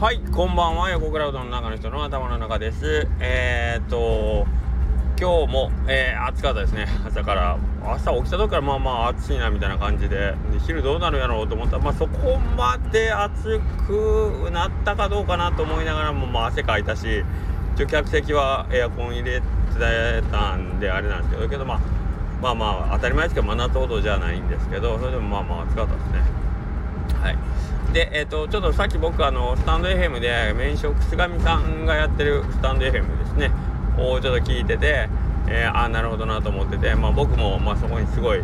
はい、こんばんは。横クラウドの中の人の頭の中です。えー、っと、今日も、えー、暑かったですね。朝から。朝起きた時からまあまあ暑いなみたいな感じで、で昼どうなるやろうと思ったら、まあそこまで暑くなったかどうかなと思いながらも、まあ汗かいたし、一応客席はエアコン入れてたんであれなんですけど、まあ、まあまあ当たり前ですけど真夏ほどじゃないんですけど、それでもまあまあ暑かったですね。はい。で、えっ、ー、と、ちょっとさっき僕、あの、スタンド FM で、名称、くすがみさんがやってるスタンド FM ですね、をちょっと聞いてて、えー、ああ、なるほどなと思ってて、まあ僕も、まあそこにすごい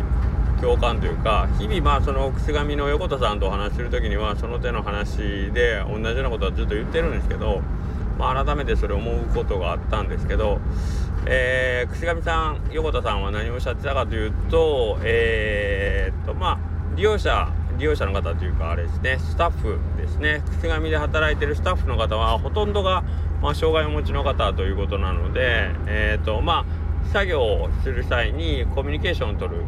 共感というか、日々、まあその、くすがみの横田さんとお話しするときには、その手の話で、同じようなことはずっと言ってるんですけど、まあ改めてそれ思うことがあったんですけど、えー、くすがみさん、横田さんは何をおっしゃってたかというと、えー、っと、まあ、利用者利用者の方というかあれですねスタッフですね。口紙で働いてるスタッフの方はほとんどが、まあ、障害をお持ちの方ということなのでえ、ー、とまあ作業をする際にコミュニケーションを取る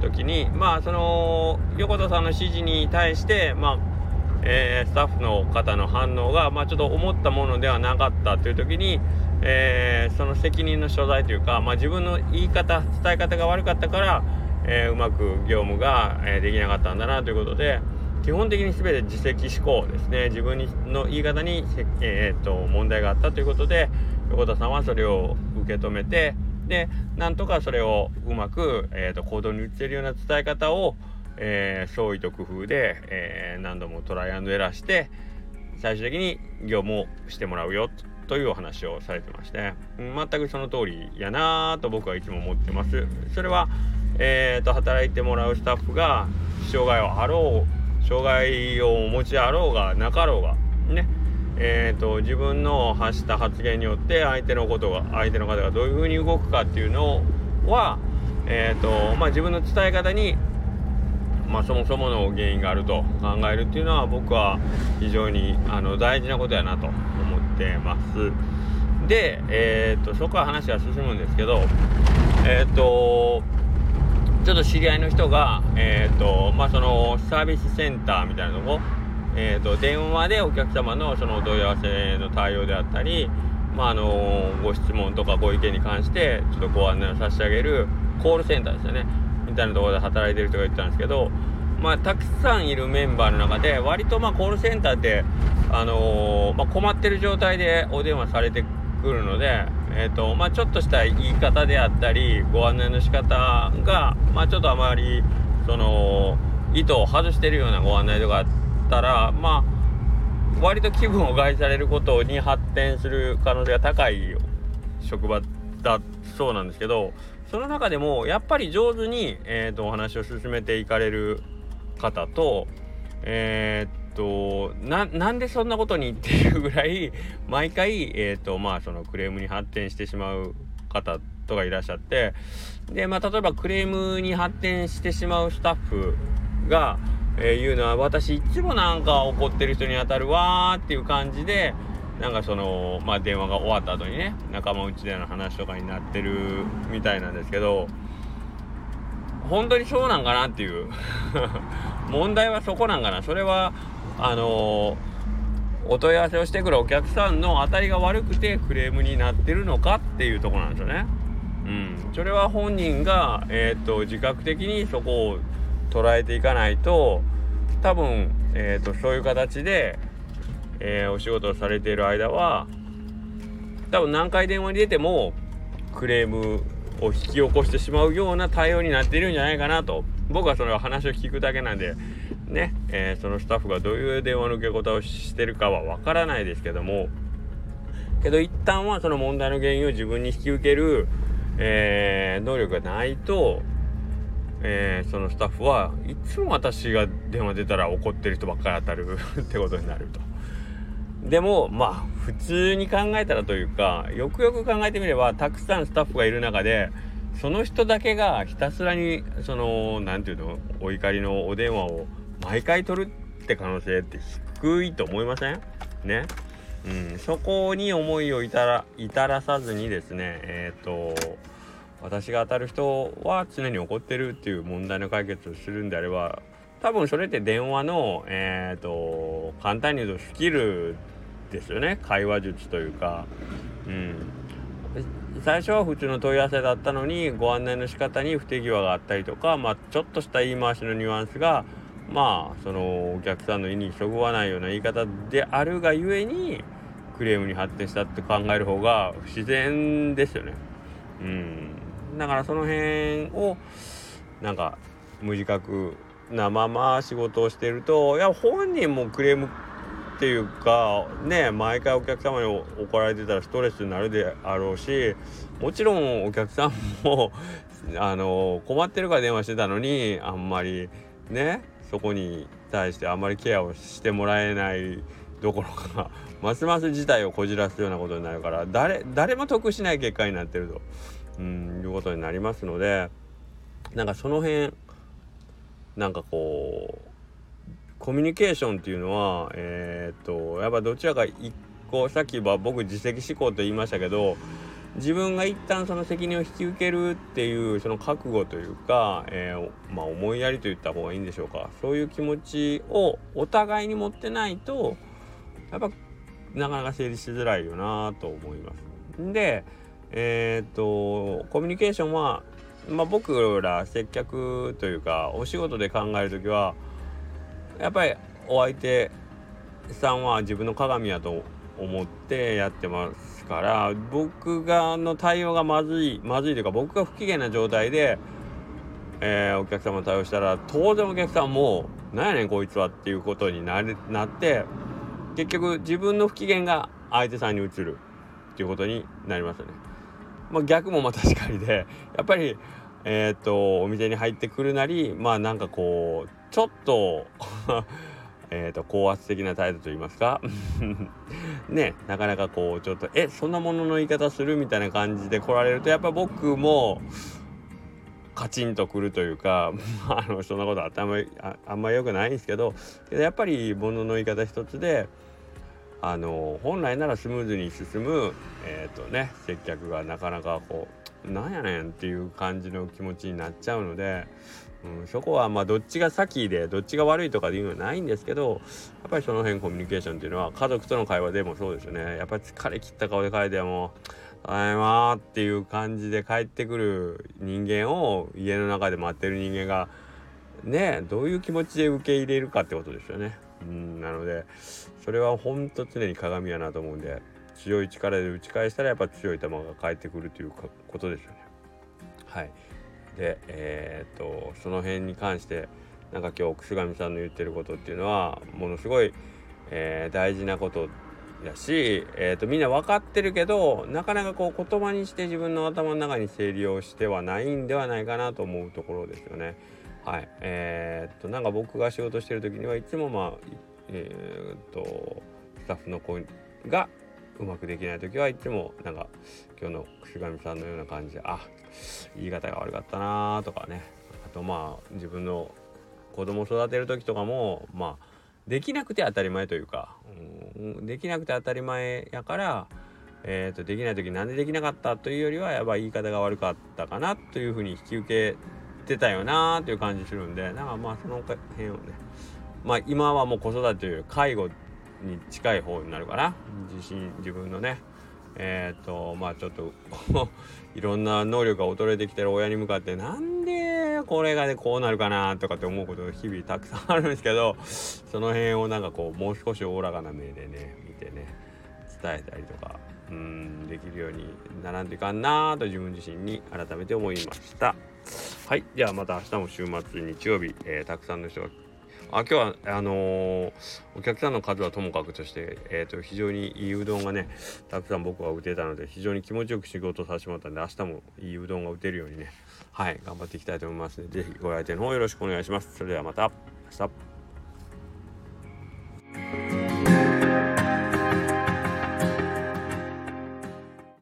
時にまあその横田さんの指示に対してまあえー、スタッフの方の反応が、まあ、ちょっと思ったものではなかったという時に、えー、その責任の所在というか、まあ、自分の言い方伝え方が悪かったからえー、うまく業務が、え、できなかったんだなということで基本的に全て自責思考ですね自分の言い方に、えー、っと問題があったということで横田さんはそれを受け止めてでなんとかそれをうまく、えー、と行動に移せるような伝え方を、えー、創意と工夫で、えー、何度もトライアンドエラーして最終的に業務をしてもらうよというお話をされてまして全くその通りやなと僕はいつも思ってます。それはえーと、働いてもらうスタッフが障害をあろう障害をお持ちあろうがなかろうがねえーと、自分の発した発言によって相手のことが相手の方がどういうふうに動くかっていうのは、えーとまあ、自分の伝え方に、まあ、そもそもの原因があると考えるっていうのは僕は非常にあの大事なことやなと思ってます。で、えーと、そこから話が進むんですけどえっ、ー、とちょっと知り合いの人が、えっ、ー、と、まあ、そのサービスセンターみたいなとこ、えっ、ー、と、電話でお客様のそのお問い合わせの対応であったり、まあ、あのご質問とかご意見に関して、ちょっとご案内を差し上げるコールセンターですよね。みたいなところで働いてる人が言ってたんですけど、まあ、たくさんいるメンバーの中で、割とまあコールセンターって、あの、まあ、困ってる状態でお電話されてくるので、えーとまあ、ちょっとした言い方であったりご案内の仕方が、まあ、ちょっとあまりその意図を外してるようなご案内とかあったらまあ割と気分を害されることに発展する可能性が高い職場だそうなんですけどその中でもやっぱり上手に、えーと、お話を進めていかれる方とえーとななんでそんなことにっていうぐらい毎回、えーとまあ、そのクレームに発展してしまう方とかいらっしゃってで、まあ、例えばクレームに発展してしまうスタッフが、えー、言うのは私いつもなんか怒ってる人に当たるわーっていう感じでなんかその、まあ、電話が終わった後にね仲間内での話とかになってるみたいなんですけど本当にそうなんかなっていう。問題はそこなんかな。それはあの、お問い合わせをしてくるお客さんの当たりが悪くてクレームになってるのかっていうとこなんですよね。うん、それは本人が、えーと、自覚的にそこを捉えていかないと多分、えーと、そういう形で、えー、お仕事をされている間は多分何回電話に出てもクレームを引き起こしてしまうような対応になっているんじゃないかなと僕はその話を聞くだけなんでね、えー、そのスタッフがどういう電話の受け答えをしてるかはわからないですけどもけど一旦はその問題の原因を自分に引き受ける、えー、能力がないと、えー、そのスタッフはいつも私が電話出たら怒ってる人ばっかり当たる ってことになると。でもまあ普通に考えたらというかよくよく考えてみればたくさんスタッフがいる中でその人だけがひたすらにその何て言うのお怒りのお電話を毎回取るって可能性って低いと思いません？ね。うん、そこに思いを至ら至らさずにですねえっ、ー、と私が当たる人は常に怒ってるっていう問題の解決をするんであれば多分それって電話のえっ、ー、と簡単に言うとスキルですよね。会話術というか。うん。最初は普通の問い合わせだったのにご案内の仕方に不手際があったりとか、まあ、ちょっとした言い回しのニュアンスがまあそのお客さんの意にそぐわないような言い方であるがゆえにクレームに発展したって考える方が不自然ですよね。うん、だからその辺をなんか無自覚なまま仕事をしてるといや本人もクレームっていうかね毎回お客様に怒られてたらストレスになるであろうしもちろんお客さんも あの困ってるから電話してたのにあんまりねそこに対してあんまりケアをしてもらえないどころか ますます事態をこじらすようなことになるから誰誰も得しない結果になってると、うん、いうことになりますのでなんかその辺なんかこうコミュニケーションっていうのはえー、っとやっぱどちらか一個さっきは僕自責思考と言いましたけど自分が一旦その責任を引き受けるっていうその覚悟というか、えー、まあ、思いやりと言った方がいいんでしょうかそういう気持ちをお互いに持ってないとやっぱなかなか成立しづらいよなと思います。でえー、っとコミュニケーションは、まあ、僕ら接客というかお仕事で考える時はやっぱりお相手さんは自分の鏡やと思ってやってますから僕がの対応がまずいまずいというか僕が不機嫌な状態で、えー、お客様対応したら当然お客さんも「何やねんこいつは」っていうことにななって結局自分の不機嫌が相手さんに移るっていうことになりますよね。まあ、逆もまたしかりでやっぱりえー、っとお店に入ってくるなりまあなんかこうちょっと えと高圧的な態度と言いますか ねなかなかこうちょっとえそんなものの言い方するみたいな感じで来られるとやっぱ僕もカチンとくるというか あのそんなこと頭ああんまり良くないんですけどやっぱりものの言い方一つであの本来ならスムーズに進むえ、ー、とね接客がなかなかこうなんやねんっていう感じの気持ちになっちゃうのでうん、そこはまあどっちが先でどっちが悪いとかいうのはないんですけどやっぱりその辺コミュニケーションっていうのは家族との会話でもそうですよねやっぱり疲れ切った顔で帰っても「ただいま」っていう感じで帰ってくる人間を家の中で待ってる人間がねどういう気持ちで受け入れるかってことですよね。うんなのでそれはほんと常に鏡やなと思うんで強い力で打ち返したらやっぱ強い球が返ってくるということですよね。はいでえー、っとその辺に関してなんか今日楠上さんの言ってることっていうのはものすごい、えー、大事なことやし、えーと、みんな分かってるけどなかなかこう言葉にして自分の頭の中に整理をしてはないんではないかなと思うところですよね。はいえー、っとなんか僕が仕事してる時にはいつもまあえー、っとスタッフの子がうまくできない時はいつもなんか今日の串上さんのような感じであ言い方が悪かったなとかね。あとまあ自分の子供育てる時とかもまあできなくて当たり前というか、うん、できなくて当たり前やからえーと、できない時なんでできなかったというよりはやっぱ言い方が悪かったかなというふうに引き受けてたよなという感じするんでなんかまあその辺をねまあ今はもう子育てという介護に近い方になるかな。自信自分のね。えっ、とまあちょっと いろんな能力が衰えてきてる親に向かってなんでこれがねこうなるかなとかって思うことが日々たくさんあるんですけどその辺をなんかこうもう少しおおらかな目でね見てね伝えたりとかうんできるようにならんといかんなと自分自身に改めて思いました。はい。じゃあまた明日も週末日曜日、えー、たくさんの人があ今日はあのー、お客さんの数はともかくとして、えーと、非常にいいうどんがねたくさん僕は打てたので非常に気持ちよく仕事させてもらったんで明日もいいうどんが打てるようにねはい頑張っていきたいと思いますので是非ご来店の方よろしくお願いします。それではまた明日